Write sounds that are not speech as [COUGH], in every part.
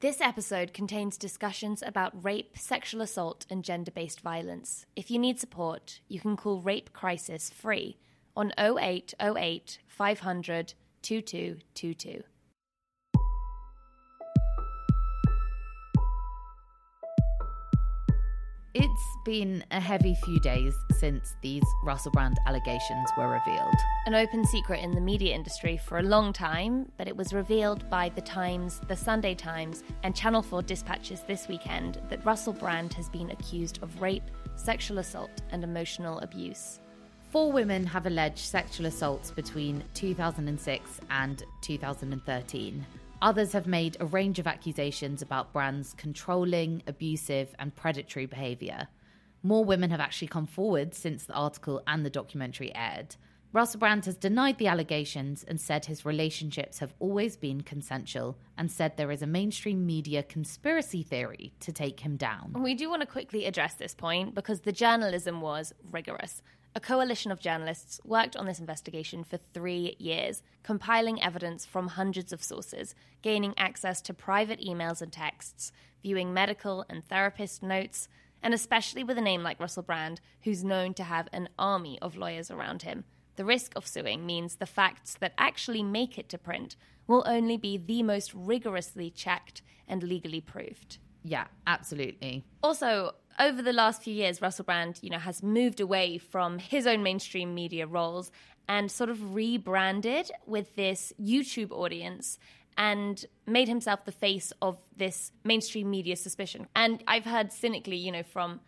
This episode contains discussions about rape, sexual assault, and gender based violence. If you need support, you can call Rape Crisis free on 0808 500 2222. It's been a heavy few days since these Russell Brand allegations were revealed. An open secret in the media industry for a long time, but it was revealed by The Times, The Sunday Times, and Channel 4 dispatches this weekend that Russell Brand has been accused of rape, sexual assault, and emotional abuse. Four women have alleged sexual assaults between 2006 and 2013. Others have made a range of accusations about Brand's controlling, abusive, and predatory behaviour. More women have actually come forward since the article and the documentary aired. Russell Brand has denied the allegations and said his relationships have always been consensual and said there is a mainstream media conspiracy theory to take him down. We do want to quickly address this point because the journalism was rigorous. A coalition of journalists worked on this investigation for three years, compiling evidence from hundreds of sources, gaining access to private emails and texts, viewing medical and therapist notes, and especially with a name like Russell Brand, who's known to have an army of lawyers around him. The risk of suing means the facts that actually make it to print will only be the most rigorously checked and legally proved. Yeah, absolutely. Also, over the last few years, Russell Brand, you know, has moved away from his own mainstream media roles and sort of rebranded with this YouTube audience and made himself the face of this mainstream media suspicion. And I've heard cynically, you know, from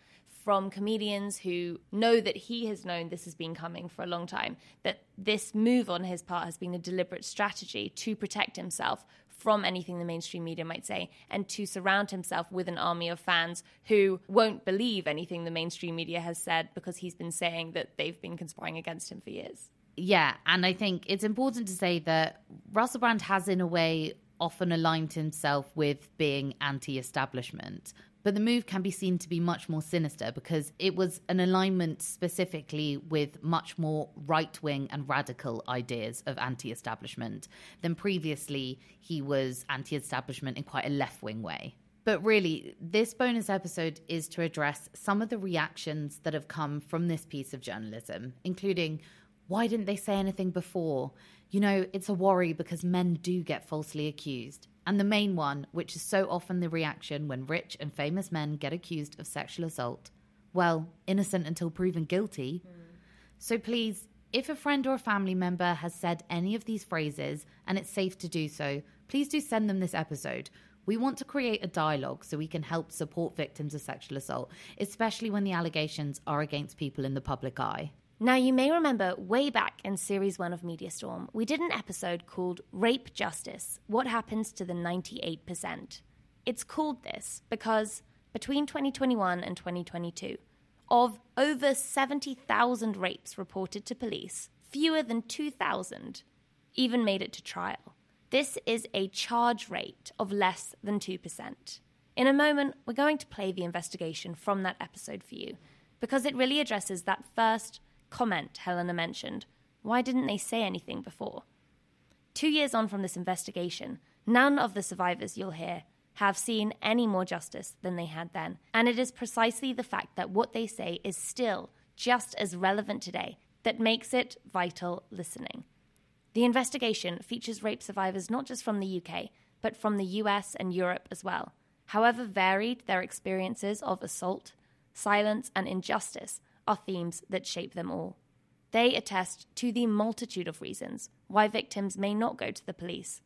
from comedians who know that he has known this has been coming for a long time, that this move on his part has been a deliberate strategy to protect himself from anything the mainstream media might say and to surround himself with an army of fans who won't believe anything the mainstream media has said because he's been saying that they've been conspiring against him for years. Yeah, and I think it's important to say that Russell Brand has, in a way, often aligned himself with being anti establishment. But the move can be seen to be much more sinister because it was an alignment specifically with much more right wing and radical ideas of anti establishment than previously he was anti establishment in quite a left wing way. But really, this bonus episode is to address some of the reactions that have come from this piece of journalism, including why didn't they say anything before? You know, it's a worry because men do get falsely accused. And the main one, which is so often the reaction when rich and famous men get accused of sexual assault well, innocent until proven guilty. Mm. So please, if a friend or a family member has said any of these phrases and it's safe to do so, please do send them this episode. We want to create a dialogue so we can help support victims of sexual assault, especially when the allegations are against people in the public eye. Now, you may remember way back in Series 1 of Media Storm, we did an episode called Rape Justice What Happens to the 98%. It's called this because between 2021 and 2022, of over 70,000 rapes reported to police, fewer than 2,000 even made it to trial. This is a charge rate of less than 2%. In a moment, we're going to play the investigation from that episode for you because it really addresses that first comment Helena mentioned. Why didn't they say anything before? Two years on from this investigation, none of the survivors you'll hear have seen any more justice than they had then. And it is precisely the fact that what they say is still just as relevant today that makes it vital listening. The investigation features rape survivors not just from the UK, but from the US and Europe as well. However varied their experiences of assault, silence, and injustice, are themes that shape them all. They attest to the multitude of reasons why victims may not go to the police,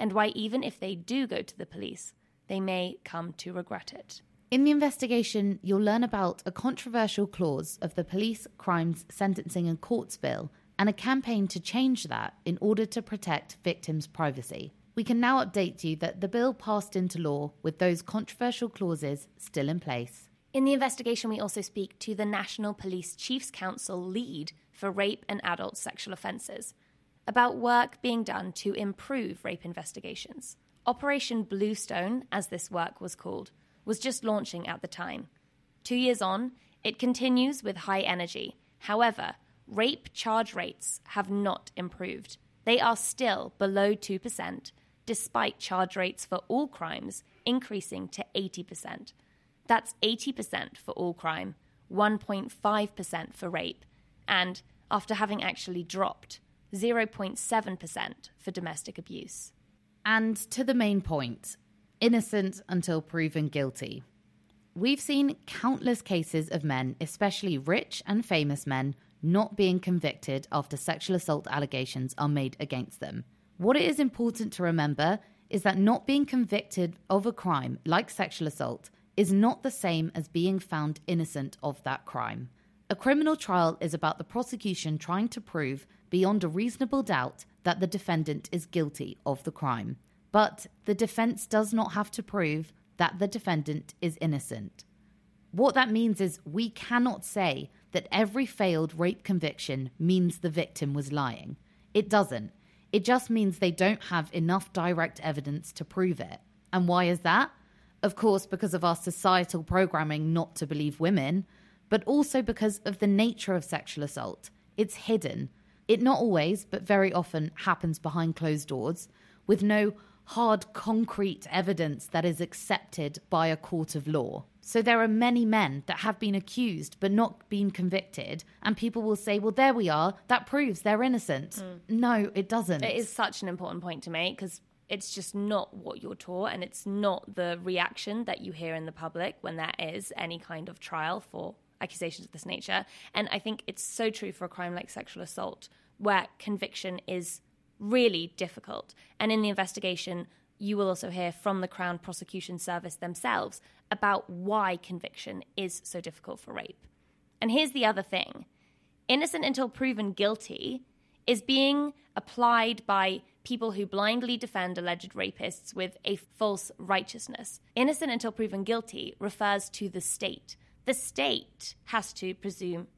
and why, even if they do go to the police, they may come to regret it. In the investigation, you'll learn about a controversial clause of the Police, Crimes, Sentencing and Courts Bill and a campaign to change that in order to protect victims' privacy. We can now update you that the bill passed into law with those controversial clauses still in place. In the investigation, we also speak to the National Police Chiefs Council lead for rape and adult sexual offences about work being done to improve rape investigations. Operation Bluestone, as this work was called, was just launching at the time. Two years on, it continues with high energy. However, rape charge rates have not improved. They are still below 2%, despite charge rates for all crimes increasing to 80%. That's 80% for all crime, 1.5% for rape, and, after having actually dropped, 0.7% for domestic abuse. And to the main point innocent until proven guilty. We've seen countless cases of men, especially rich and famous men, not being convicted after sexual assault allegations are made against them. What it is important to remember is that not being convicted of a crime like sexual assault is not the same as being found innocent of that crime. A criminal trial is about the prosecution trying to prove beyond a reasonable doubt that the defendant is guilty of the crime. But the defense does not have to prove that the defendant is innocent. What that means is we cannot say that every failed rape conviction means the victim was lying. It doesn't. It just means they don't have enough direct evidence to prove it. And why is that? Of course, because of our societal programming not to believe women, but also because of the nature of sexual assault. It's hidden. It not always, but very often happens behind closed doors with no hard concrete evidence that is accepted by a court of law. So there are many men that have been accused but not been convicted, and people will say, well, there we are, that proves they're innocent. Mm. No, it doesn't. It is such an important point to make because it's just not what you're taught, and it's not the reaction that you hear in the public when there is any kind of trial for accusations of this nature. And I think it's so true for a crime like sexual assault, where conviction is really difficult. And in the investigation, you will also hear from the Crown Prosecution Service themselves about why conviction is so difficult for rape. And here's the other thing innocent until proven guilty is being applied by people who blindly defend alleged rapists with a false righteousness. Innocent until proven guilty refers to the state. The state has to presume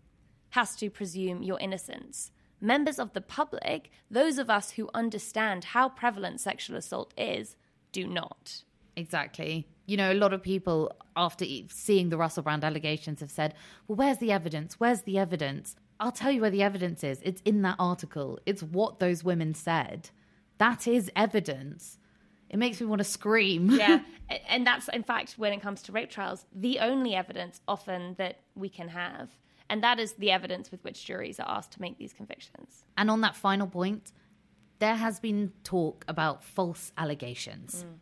has to presume your innocence members of the public, those of us who understand how prevalent sexual assault is, do not. Exactly. You know, a lot of people, after seeing the Russell Brand allegations, have said, well, where's the evidence? Where's the evidence? I'll tell you where the evidence is. It's in that article, it's what those women said. That is evidence. It makes me want to scream. yeah. [LAUGHS] And that's, in fact, when it comes to rape trials, the only evidence often that we can have. And that is the evidence with which juries are asked to make these convictions. And on that final point, there has been talk about false allegations. Mm.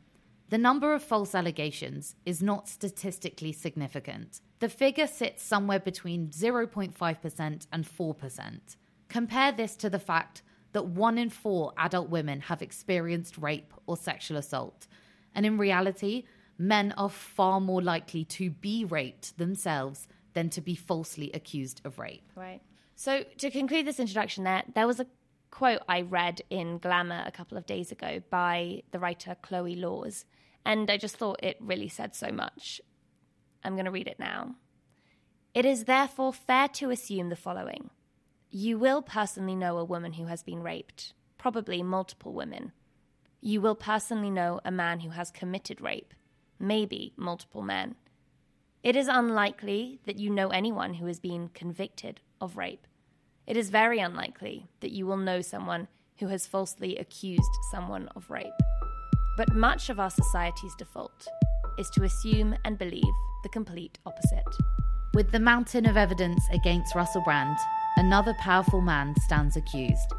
The number of false allegations is not statistically significant. The figure sits somewhere between 0.5% and 4%. Compare this to the fact that one in four adult women have experienced rape or sexual assault. And in reality, men are far more likely to be raped themselves than to be falsely accused of rape. Right. So, to conclude this introduction, there, there was a quote I read in Glamour a couple of days ago by the writer Chloe Laws, and I just thought it really said so much. I'm going to read it now. It is therefore fair to assume the following You will personally know a woman who has been raped, probably multiple women. You will personally know a man who has committed rape, maybe multiple men. It is unlikely that you know anyone who has been convicted of rape. It is very unlikely that you will know someone who has falsely accused someone of rape. But much of our society's default is to assume and believe the complete opposite. With the mountain of evidence against Russell Brand, another powerful man stands accused.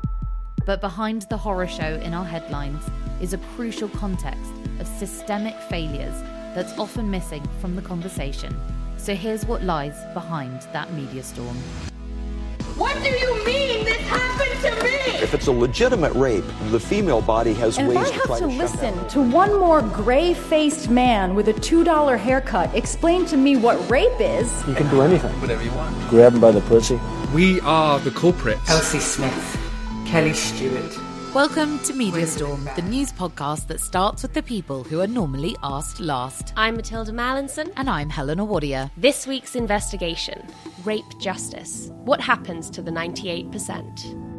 But behind the horror show in our headlines is a crucial context of systemic failures that's often missing from the conversation. So here's what lies behind that media storm. What do you mean this happened to me? If it's a legitimate rape, the female body has and ways if I have to, to listen to one more gray-faced man with a $2 haircut explain to me what rape is. You can do anything. Whatever you want. Grab him by the pussy. We are the culprits. Elsie Smith, Kelly Stewart. Welcome to Media Storm, the news podcast that starts with the people who are normally asked last. I'm Matilda Mallinson. And I'm Helena Wadia. This week's investigation Rape Justice. What happens to the 98%?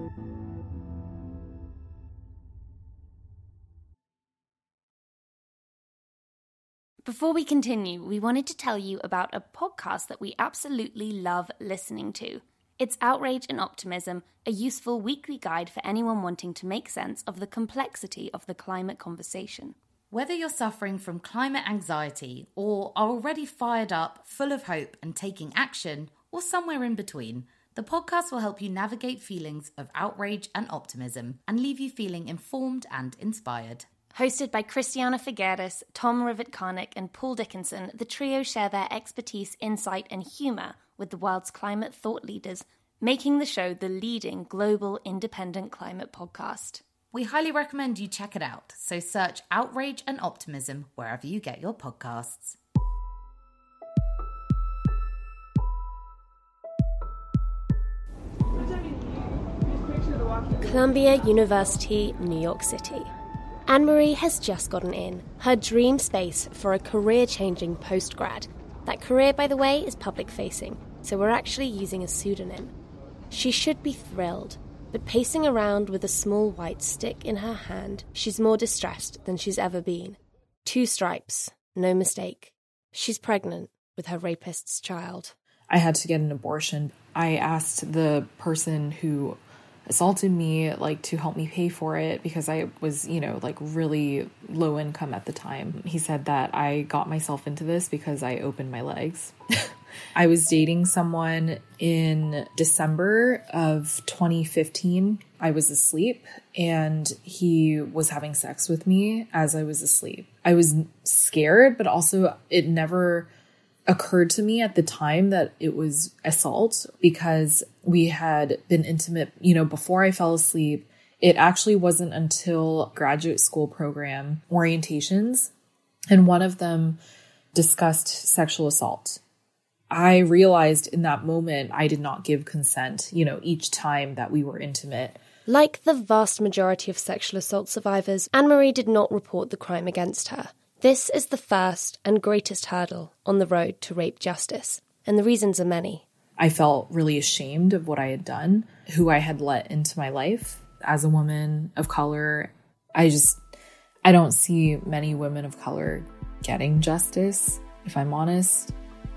Before we continue, we wanted to tell you about a podcast that we absolutely love listening to. It's Outrage and Optimism, a useful weekly guide for anyone wanting to make sense of the complexity of the climate conversation. Whether you're suffering from climate anxiety or are already fired up, full of hope, and taking action, or somewhere in between, the podcast will help you navigate feelings of outrage and optimism and leave you feeling informed and inspired. Hosted by Christiana Figueres, Tom Rivett-Carnac, and Paul Dickinson, the trio share their expertise, insight, and humour with the world's climate thought leaders, making the show the leading global independent climate podcast. We highly recommend you check it out, so search Outrage and Optimism wherever you get your podcasts. Columbia University, New York City. Anne Marie has just gotten in, her dream space for a career changing postgrad. That career, by the way, is public facing, so we're actually using a pseudonym. She should be thrilled, but pacing around with a small white stick in her hand, she's more distressed than she's ever been. Two stripes, no mistake. She's pregnant with her rapist's child. I had to get an abortion. I asked the person who assaulted me like to help me pay for it because I was, you know, like really low income at the time. He said that I got myself into this because I opened my legs. [LAUGHS] I was dating someone in December of 2015. I was asleep and he was having sex with me as I was asleep. I was scared, but also it never occurred to me at the time that it was assault because we had been intimate, you know, before I fell asleep. It actually wasn't until graduate school program orientations, and one of them discussed sexual assault. I realized in that moment I did not give consent, you know, each time that we were intimate. Like the vast majority of sexual assault survivors, Anne Marie did not report the crime against her. This is the first and greatest hurdle on the road to rape justice, and the reasons are many. I felt really ashamed of what I had done, who I had let into my life as a woman of color. I just, I don't see many women of color getting justice, if I'm honest,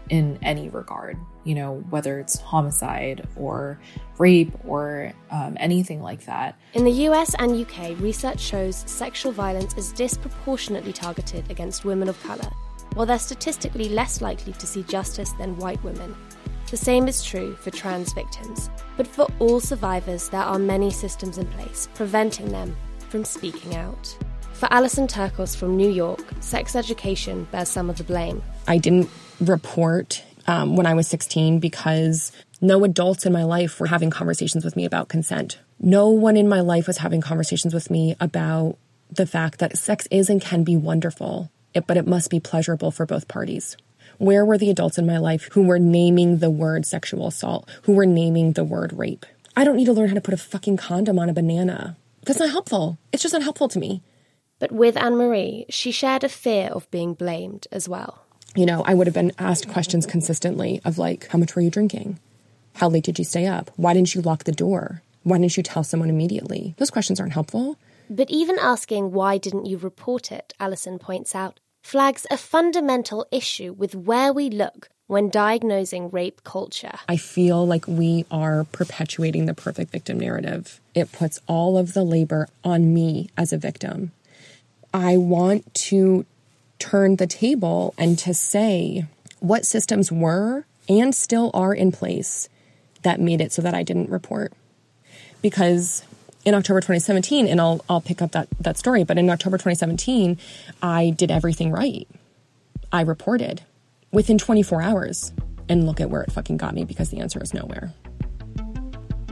in any regard, you know, whether it's homicide or rape or um, anything like that. In the US and UK, research shows sexual violence is disproportionately targeted against women of colour, while they're statistically less likely to see justice than white women. The same is true for trans victims. But for all survivors, there are many systems in place preventing them from speaking out. For Alison Turkos from New York, sex education bears some of the blame. I didn't report um, when I was 16 because no adults in my life were having conversations with me about consent. No one in my life was having conversations with me about the fact that sex is and can be wonderful, but it must be pleasurable for both parties. Where were the adults in my life who were naming the word sexual assault, who were naming the word rape? I don't need to learn how to put a fucking condom on a banana. That's not helpful. It's just unhelpful to me. But with Anne Marie, she shared a fear of being blamed as well. You know, I would have been asked questions consistently of like, how much were you drinking? How late did you stay up? Why didn't you lock the door? Why didn't you tell someone immediately? Those questions aren't helpful. But even asking why didn't you report it, Alison points out, flags a fundamental issue with where we look when diagnosing rape culture. I feel like we are perpetuating the perfect victim narrative. It puts all of the labor on me as a victim. I want to turn the table and to say what systems were and still are in place that made it so that I didn't report. Because in October 2017, and I'll I'll pick up that that story, but in October 2017, I did everything right. I reported within 24 hours. And look at where it fucking got me because the answer is nowhere.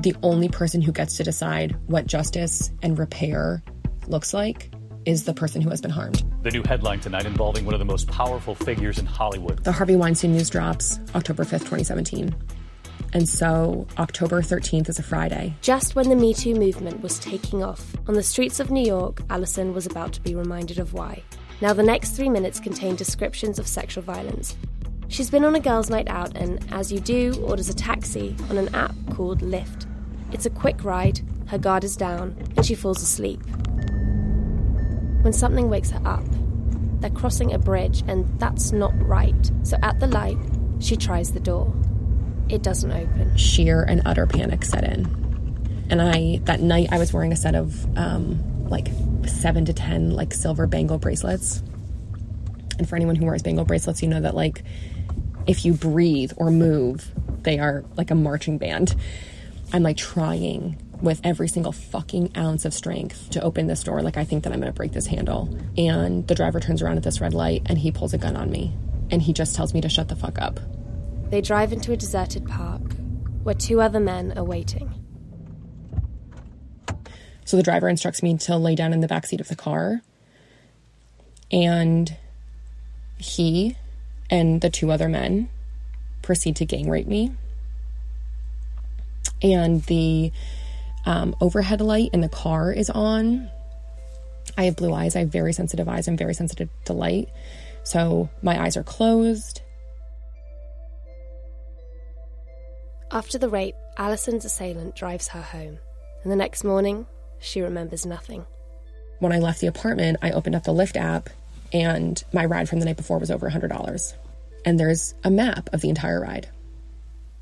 The only person who gets to decide what justice and repair looks like is the person who has been harmed. The new headline tonight involving one of the most powerful figures in Hollywood. The Harvey Weinstein news drops October 5th, 2017. And so October 13th is a Friday. Just when the Me Too movement was taking off, on the streets of New York, Alison was about to be reminded of why. Now, the next three minutes contain descriptions of sexual violence. She's been on a girls' night out and, as you do, orders a taxi on an app called Lyft. It's a quick ride, her guard is down, and she falls asleep. When something wakes her up, they're crossing a bridge, and that's not right. So at the light, she tries the door. it doesn't open. Sheer and utter panic set in. And I, that night, I was wearing a set of um, like seven to 10 like silver bangle bracelets. And for anyone who wears bangle bracelets, you know that like if you breathe or move, they are like a marching band. I'm like trying with every single fucking ounce of strength to open this door. Like, I think that I'm gonna break this handle. And the driver turns around at this red light and he pulls a gun on me. And he just tells me to shut the fuck up. They drive into a deserted park where two other men are waiting. So the driver instructs me to lay down in the back seat of the car. And he and the two other men proceed to gang rape me. And the um, overhead light in the car is on. I have blue eyes. I have very sensitive eyes. I'm very sensitive to light. So my eyes are closed. After the rape, Alison's assailant drives her home. And the next morning, she remembers nothing. When I left the apartment, I opened up the Lyft app and my ride from the night before was over $100. And there's a map of the entire ride.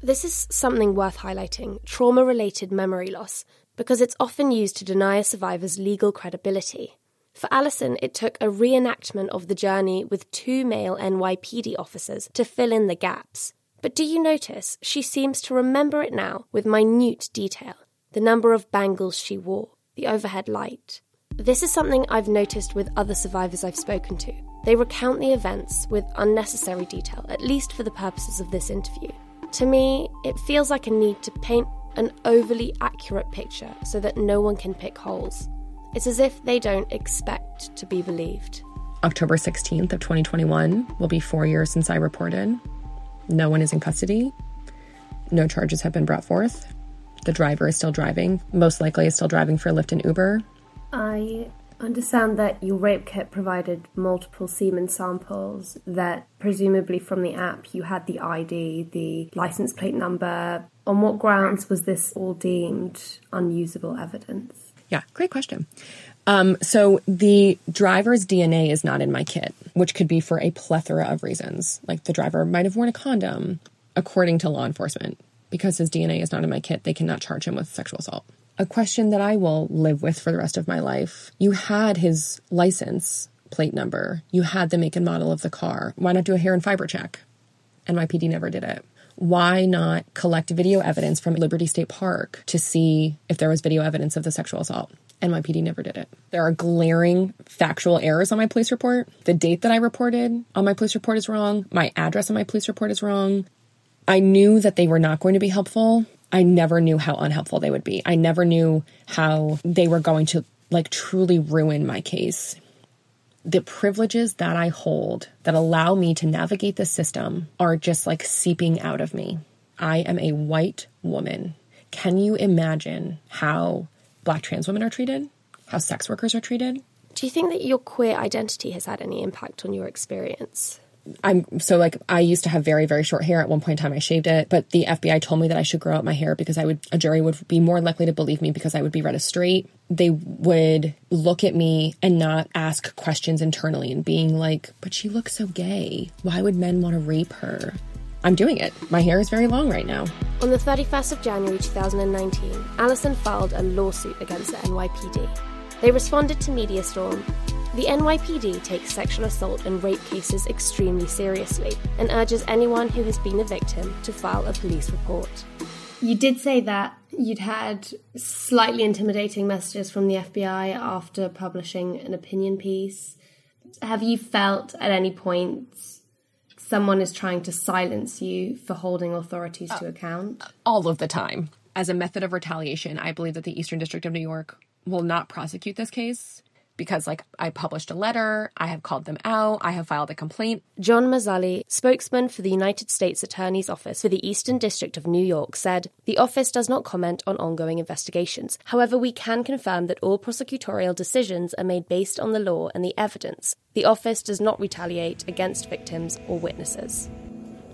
This is something worth highlighting trauma related memory loss, because it's often used to deny a survivor's legal credibility. For Alison, it took a reenactment of the journey with two male NYPD officers to fill in the gaps. But do you notice she seems to remember it now with minute detail? The number of bangles she wore, the overhead light. This is something I've noticed with other survivors I've spoken to. They recount the events with unnecessary detail, at least for the purposes of this interview. To me, it feels like a need to paint an overly accurate picture so that no one can pick holes. It's as if they don't expect to be believed. October 16th of 2021 will be 4 years since I reported. No one is in custody. No charges have been brought forth. The driver is still driving, most likely is still driving for Lyft and Uber. I understand that your rape kit provided multiple semen samples that presumably from the app you had the ID, the license plate number. On what grounds was this all deemed unusable evidence? Yeah, great question. Um, so the driver's DNA is not in my kit, which could be for a plethora of reasons. Like the driver might have worn a condom, according to law enforcement. Because his DNA is not in my kit, they cannot charge him with sexual assault. A question that I will live with for the rest of my life. You had his license plate number. You had the make and model of the car. Why not do a hair and fiber check? NYPD never did it. Why not collect video evidence from Liberty State Park to see if there was video evidence of the sexual assault? NYPD never did it. There are glaring factual errors on my police report. The date that I reported on my police report is wrong. My address on my police report is wrong. I knew that they were not going to be helpful. I never knew how unhelpful they would be. I never knew how they were going to like truly ruin my case. The privileges that I hold that allow me to navigate the system are just like seeping out of me. I am a white woman. Can you imagine how black trans women are treated? How sex workers are treated? Do you think that your queer identity has had any impact on your experience? I'm so like I used to have very very short hair at one point in time I shaved it but the FBI told me that I should grow out my hair because I would a jury would be more likely to believe me because I would be read as straight. They would look at me and not ask questions internally and being like but she looks so gay. Why would men want to rape her? I'm doing it. My hair is very long right now. On the 31st of January 2019 Alison filed a lawsuit against the NYPD they responded to MediaStorm the NYPD takes sexual assault and rape cases extremely seriously and urges anyone who has been a victim to file a police report. You did say that you'd had slightly intimidating messages from the FBI after publishing an opinion piece. Have you felt at any point someone is trying to silence you for holding authorities to account? all of the time as a method of retaliation I believe that the Eastern District of New York will not prosecute this case because like I published a letter, I have called them out, I have filed a complaint. John Marzulli, spokesman for the United States Attorney's Office for the Eastern District of New York, said the office does not comment on ongoing investigations. However, we can confirm that all prosecutorial decisions are made based on the law and the evidence. The office does not retaliate against victims or witnesses.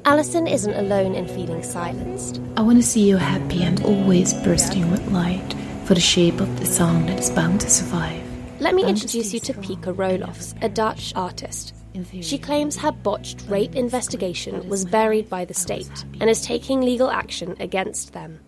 Alison isn't alone in feeling silenced. I want to see you happy and always bursting with light for the shape of the song that is bound to survive. Let me introduce you to Pika Rolofs, a Dutch artist. She claims her botched rape investigation was buried by the state and is taking legal action against them.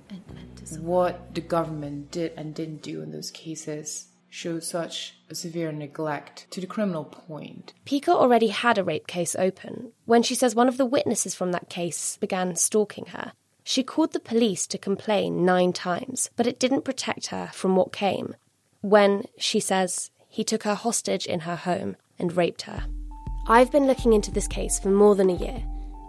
What the government did and didn't do in those cases showed such a severe neglect to the criminal point. Pika already had a rape case open when she says one of the witnesses from that case began stalking her. She called the police to complain nine times, but it didn't protect her from what came when, she says, he took her hostage in her home and raped her. I've been looking into this case for more than a year.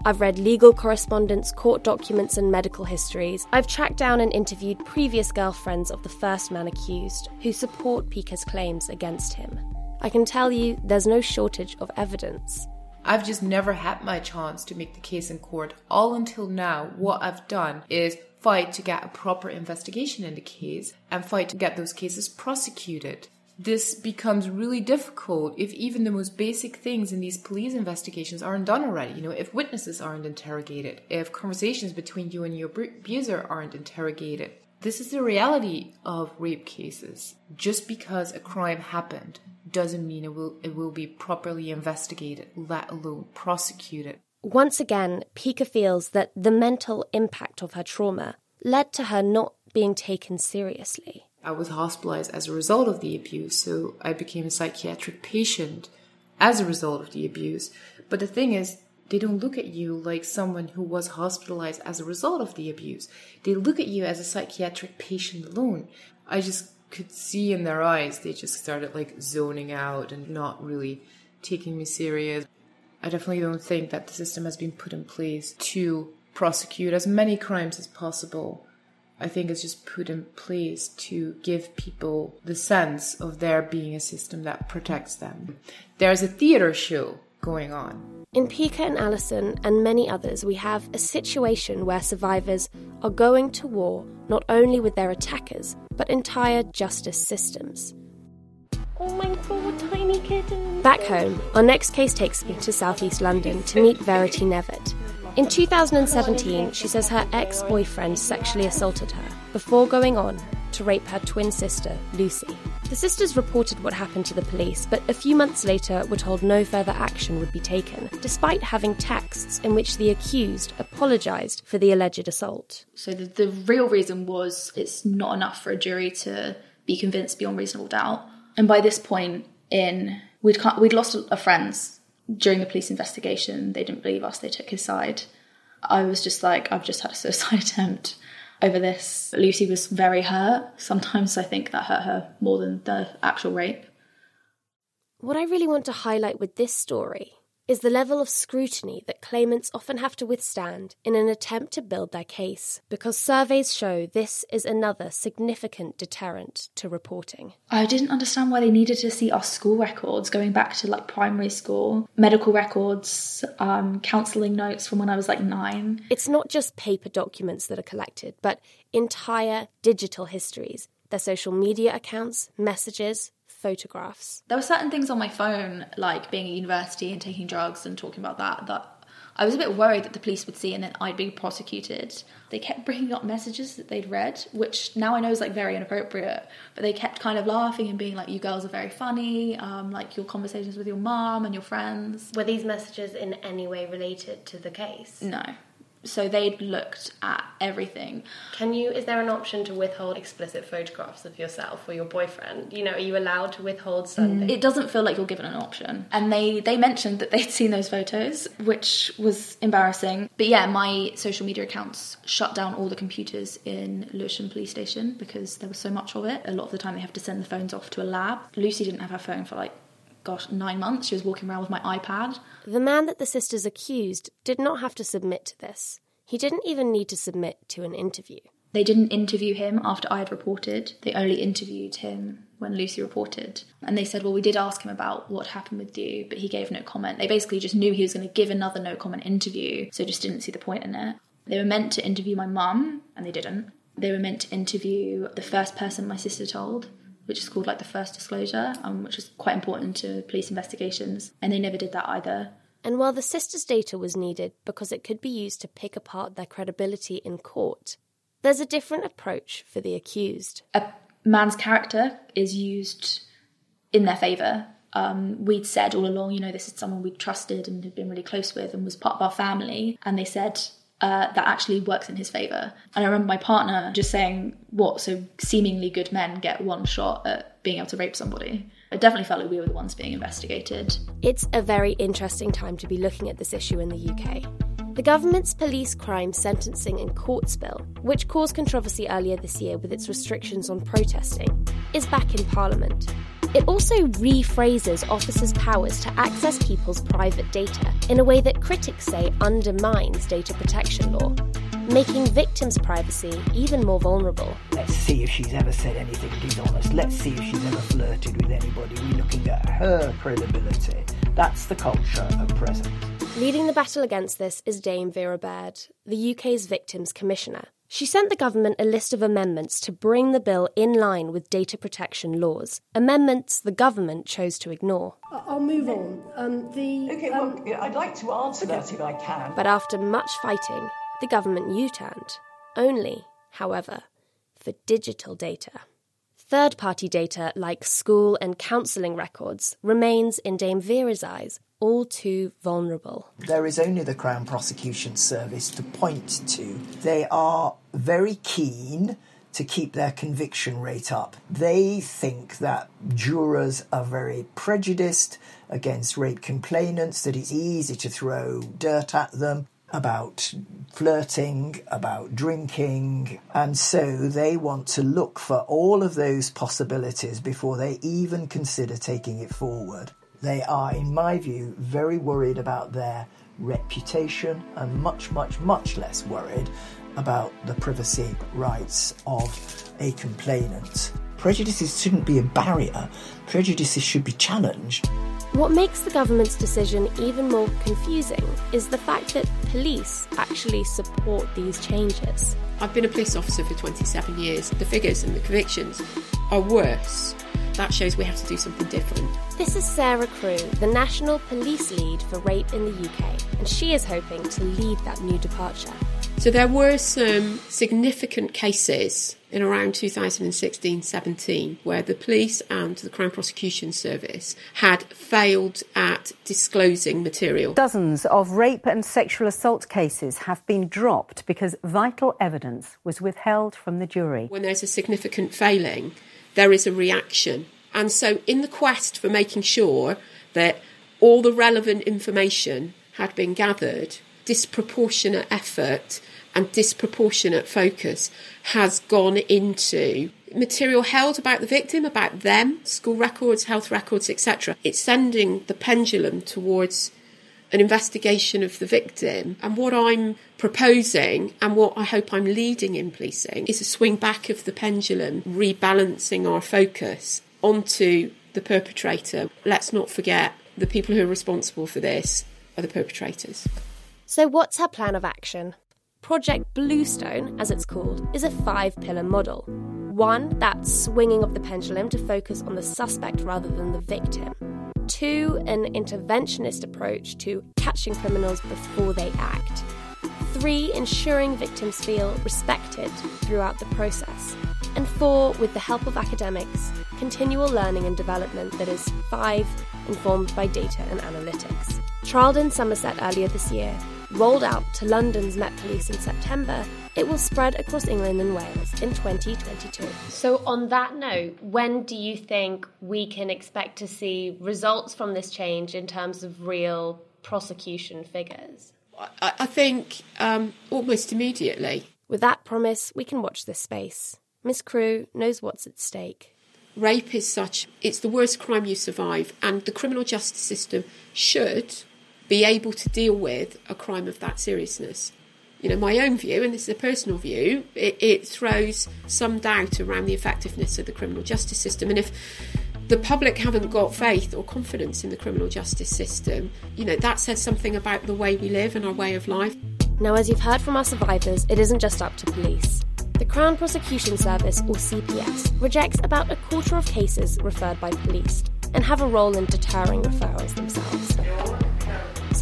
I've read legal correspondence, court documents, and medical histories. I've tracked down and interviewed previous girlfriends of the first man accused who support Pika's claims against him. I can tell you there's no shortage of evidence. I've just never had my chance to make the case in court. All until now, what I've done is fight to get a proper investigation in the case and fight to get those cases prosecuted. This becomes really difficult if even the most basic things in these police investigations aren't done already. You know, if witnesses aren't interrogated, if conversations between you and your abuser aren't interrogated. This is the reality of rape cases. Just because a crime happened doesn't mean it will it will be properly investigated, let alone prosecuted. Once again, Pika feels that the mental impact of her trauma led to her not being taken seriously. I was hospitalized as a result of the abuse, so I became a psychiatric patient as a result of the abuse. But the thing is, they don't look at you like someone who was hospitalized as a result of the abuse. They look at you as a psychiatric patient alone. I just could see in their eyes, they just started like zoning out and not really taking me serious. I definitely don't think that the system has been put in place to prosecute as many crimes as possible. I think it's just put in place to give people the sense of there being a system that protects them. There's a theater show going on. In Pika and Alison and many others, we have a situation where survivors are going to war not only with their attackers, but entire justice systems. Oh my god, tiny kitten. Back home, our next case takes me to southeast London to meet Verity Nevitt. In 2017, she says her ex boyfriend sexually assaulted her before going on to rape her twin sister, Lucy. The sisters reported what happened to the police, but a few months later were told no further action would be taken, despite having texts in which the accused apologised for the alleged assault. So the, the real reason was it's not enough for a jury to be convinced beyond reasonable doubt. And by this point in, we'd, we'd lost a friends during the police investigation. They didn't believe us, they took his side. I was just like, I've just had a [LAUGHS] suicide attempt over this. Lucy was very hurt. Sometimes I think that hurt her more than the actual rape. What I really want to highlight with this story is the level of scrutiny that claimants often have to withstand in an attempt to build their case, because surveys show this is another significant deterrent to reporting. I didn't understand why they needed to see our school records going back to like primary school, medical records, um, counselling notes from when I was like nine. It's not just paper documents that are collected, but entire digital histories, their social media accounts, messages, photographs. There were certain things on my phone, like being at university and taking drugs and talking about that, that I was a bit worried that the police would see and then I'd be prosecuted. They kept bringing up messages that they'd read, which now I know is like very inappropriate, but they kept kind of laughing and being like, you girls are very funny, um, like your conversations with your mom and your friends. Were these messages in any way related to the case? No so they'd looked at everything. Can you? Is there an option to withhold explicit photographs of yourself or your boyfriend? You know, are you allowed to withhold mm, something? It doesn't feel like you're given an option. And they they mentioned that they'd seen those photos, which was embarrassing. But yeah, my social media accounts shut down all the computers in Lewisham Police Station because there was so much of it. A lot of the time, they have to send the phones off to a lab. Lucy didn't have her phone for like gosh, nine months. She was walking around with my iPad. The man that the sisters accused did not have to submit to this. He didn't even need to submit to an interview. They didn't interview him after I had reported. They only interviewed him when Lucy reported. And they said, Well, we did ask him about what happened with you, but he gave no comment. They basically just knew he was going to give another no comment interview, so just didn't see the point in it. They were meant to interview my mum, and they didn't. They were meant to interview the first person my sister told, which is called like the first disclosure, um, which is quite important to police investigations. And they never did that either. And while the sisters' data was needed because it could be used to pick apart their credibility in court, there's a different approach for the accused. A man's character is used in their favour um, we'd said all along, you know, this is someone we'd trusted and had been really close with and was part of our family. And they said, uh, that actually works in his favour. And I remember my partner just saying, What? So seemingly good men get one shot at being able to rape somebody? It definitely felt like we were the ones being investigated. It's a very interesting time to be looking at this issue in the UK. The government's police crime sentencing and courts bill, which caused controversy earlier this year with its restrictions on protesting, is back in Parliament. It also rephrases officers' powers to access people's private data in a way that critics say undermines data protection law, making victims' privacy even more vulnerable. Let's see if she's ever said anything dishonest. Let's see if she's ever flirted with anybody. We're looking at her credibility. That's the culture at present. Leading the battle against this is Dame Vera Baird, the UK's Victims Commissioner. She sent the government a list of amendments to bring the bill in line with data protection laws. Amendments the government chose to ignore. I'll move on. Um, the okay, um, well, I'd like to answer that if I can. But after much fighting, the government U-turned. Only, however, for digital data. Third party data like school and counselling records remains, in Dame Vera's eyes, all too vulnerable. There is only the Crown Prosecution Service to point to. They are very keen to keep their conviction rate up. They think that jurors are very prejudiced against rape complainants, that it's easy to throw dirt at them about flirting, about drinking, and so they want to look for all of those possibilities before they even consider taking it forward. They are, in my view, very worried about their reputation and much, much, much less worried about the privacy rights of a complainant. Prejudices shouldn't be a barrier, prejudices should be challenged. What makes the government's decision even more confusing is the fact that police actually support these changes. I've been a police officer for 27 years. The figures and the convictions are worse that shows we have to do something different. This is Sarah Crew, the National Police Lead for Rape in the UK, and she is hoping to lead that new departure. So there were some significant cases in around 2016 17 where the police and the Crown Prosecution Service had failed at disclosing material. Dozens of rape and sexual assault cases have been dropped because vital evidence was withheld from the jury. When there's a significant failing, there is a reaction. And so, in the quest for making sure that all the relevant information had been gathered, disproportionate effort and disproportionate focus has gone into material held about the victim, about them, school records, health records, etc. It's sending the pendulum towards an investigation of the victim. And what I'm proposing and what I hope I'm leading in policing is a swing back of the pendulum, rebalancing our focus onto the perpetrator. Let's not forget the people who are responsible for this are the perpetrators. So, what's her plan of action? Project Bluestone, as it's called, is a five pillar model. One, that swinging of the pendulum to focus on the suspect rather than the victim. Two, an interventionist approach to catching criminals before they act. Three, ensuring victims feel respected throughout the process. And four, with the help of academics, continual learning and development that is five, informed by data and analytics. Trialled in Somerset earlier this year, rolled out to London's Met Police in September, it will spread across England and Wales in 2022. So, on that note, when do you think we can expect to see results from this change in terms of real prosecution figures? I, I think um, almost immediately. With that promise, we can watch this space. Miss Crew knows what's at stake. Rape is such, it's the worst crime you survive, and the criminal justice system should be able to deal with a crime of that seriousness. You know, my own view, and this is a personal view, it, it throws some doubt around the effectiveness of the criminal justice system. And if the public haven't got faith or confidence in the criminal justice system, you know, that says something about the way we live and our way of life. Now, as you've heard from our survivors, it isn't just up to police. The Crown Prosecution Service, or CPS, rejects about a quarter of cases referred by police and have a role in deterring referrals themselves.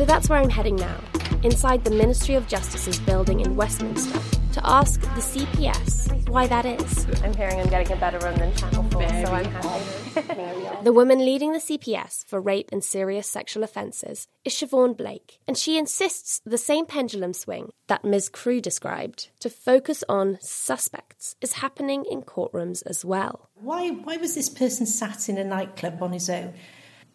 So that's where I'm heading now, inside the Ministry of Justice's building in Westminster, to ask the CPS why that is. I'm hearing I'm getting a better run than Channel 4, so I'm happy. [LAUGHS] The woman leading the CPS for rape and serious sexual offences is Siobhan Blake, and she insists the same pendulum swing that Ms. Crew described to focus on suspects is happening in courtrooms as well. Why, why was this person sat in a nightclub on his own?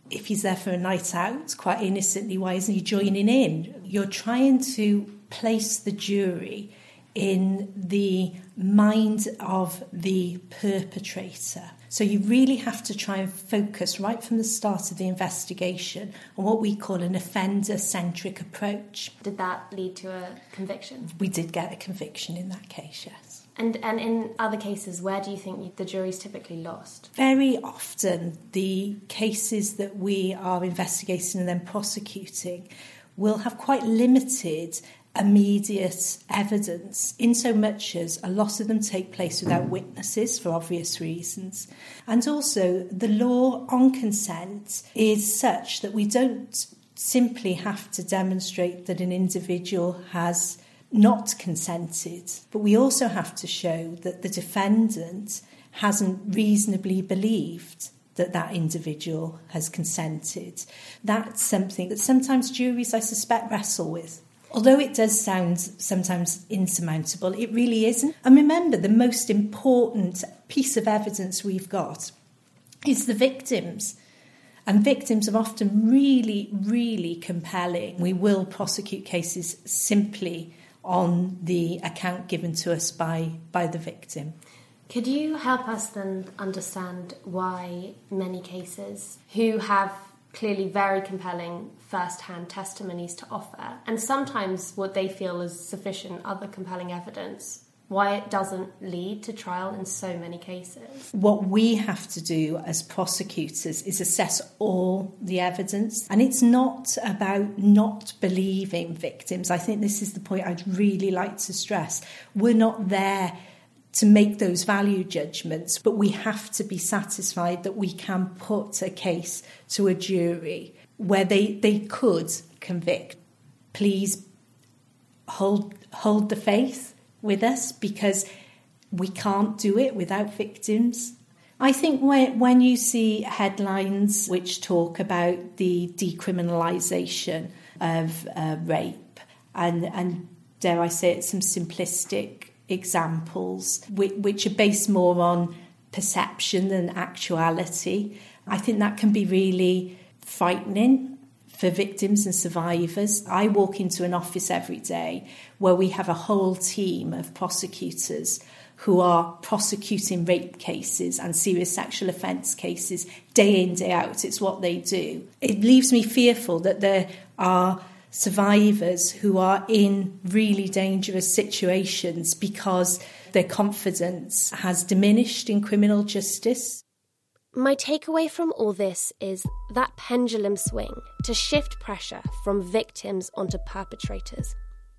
If he's there for a night out, quite innocently, why isn't he joining in? You're trying to place the jury in the mind of the perpetrator. So you really have to try and focus right from the start of the investigation on what we call an offender centric approach. Did that lead to a conviction? We did get a conviction in that case, yes. And and in other cases, where do you think the jury's typically lost? Very often, the cases that we are investigating and then prosecuting will have quite limited immediate evidence, in so much as a lot of them take place without witnesses for obvious reasons. And also, the law on consent is such that we don't simply have to demonstrate that an individual has not consented, but we also have to show that the defendant hasn't reasonably believed that that individual has consented. That's something that sometimes juries, I suspect, wrestle with. Although it does sound sometimes insurmountable, it really isn't. And remember, the most important piece of evidence we've got is the victims. And victims are often really, really compelling. We will prosecute cases simply on the account given to us by, by the victim. Could you help us then understand why many cases who have clearly very compelling first hand testimonies to offer, and sometimes what they feel is sufficient other compelling evidence. Why it doesn't lead to trial in so many cases. What we have to do as prosecutors is assess all the evidence. And it's not about not believing victims. I think this is the point I'd really like to stress. We're not there to make those value judgments, but we have to be satisfied that we can put a case to a jury where they, they could convict. Please hold hold the faith with us because we can't do it without victims. I think when, when you see headlines which talk about the decriminalisation of uh, rape and, and, dare I say it, some simplistic examples which, which are based more on perception than actuality, I think that can be really frightening for victims and survivors. I walk into an office every day where we have a whole team of prosecutors who are prosecuting rape cases and serious sexual offence cases day in, day out. It's what they do. It leaves me fearful that there are survivors who are in really dangerous situations because their confidence has diminished in criminal justice. My takeaway from all this is that pendulum swing to shift pressure from victims onto perpetrators.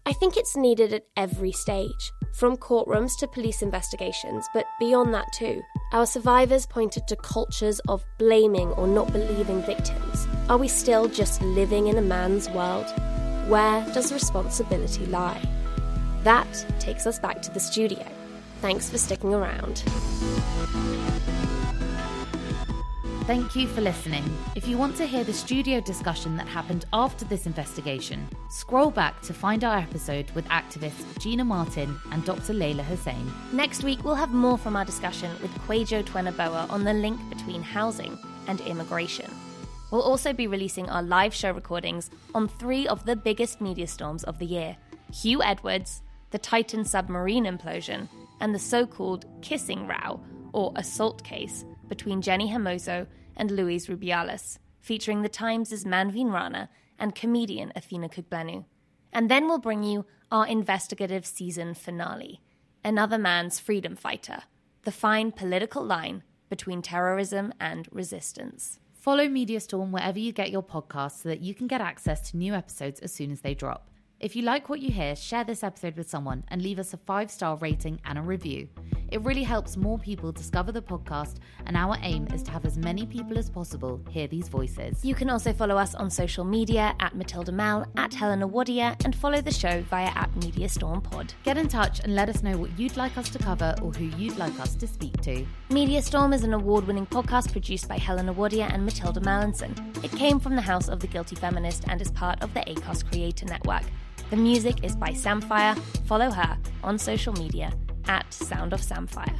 I think it's needed at every stage, from courtrooms to police investigations, but beyond that too. Our survivors pointed to cultures of blaming or not believing victims. Are we still just living in a man's world? Where does responsibility lie? That takes us back to the studio. Thanks for sticking around. Thank you for listening. If you want to hear the studio discussion that happened after this investigation, scroll back to find our episode with activists Gina Martin and Dr. Leyla Hussein. Next week, we'll have more from our discussion with Kwajo Tweneboa on the link between housing and immigration. We'll also be releasing our live show recordings on three of the biggest media storms of the year Huw Edwards, the Titan submarine implosion, and the so called kissing row, or assault case, between Jenni Hermoso and Luis Rubiales, featuring the Times' Manveen Rana and comedian Athena Kugblenu. And then we'll bring you our investigative season finale Another Man's Freedom Fighter, the fine political line between terrorism and resistance. Follow Media Storm wherever you get your podcasts so that you can get access to new episodes as soon as they drop. If you like what you hear, share this episode with someone and leave us a five star rating and a review. It really helps more people discover the podcast, and our aim is to have as many people as possible hear these voices. You can also follow us on social media at Matilda Mal, at Helena Wadia, and follow the show via at Media Storm Pod. Get in touch and let us know what you'd like us to cover or who you'd like us to speak to. Media Storm is an award winning podcast produced by Helena Wadia and Matilda Mallinson. It came from the House of the Guilty Feminist and is part of the Acast Creator Network. The music is by Samfire. Follow her on social media at Sound of Samfire.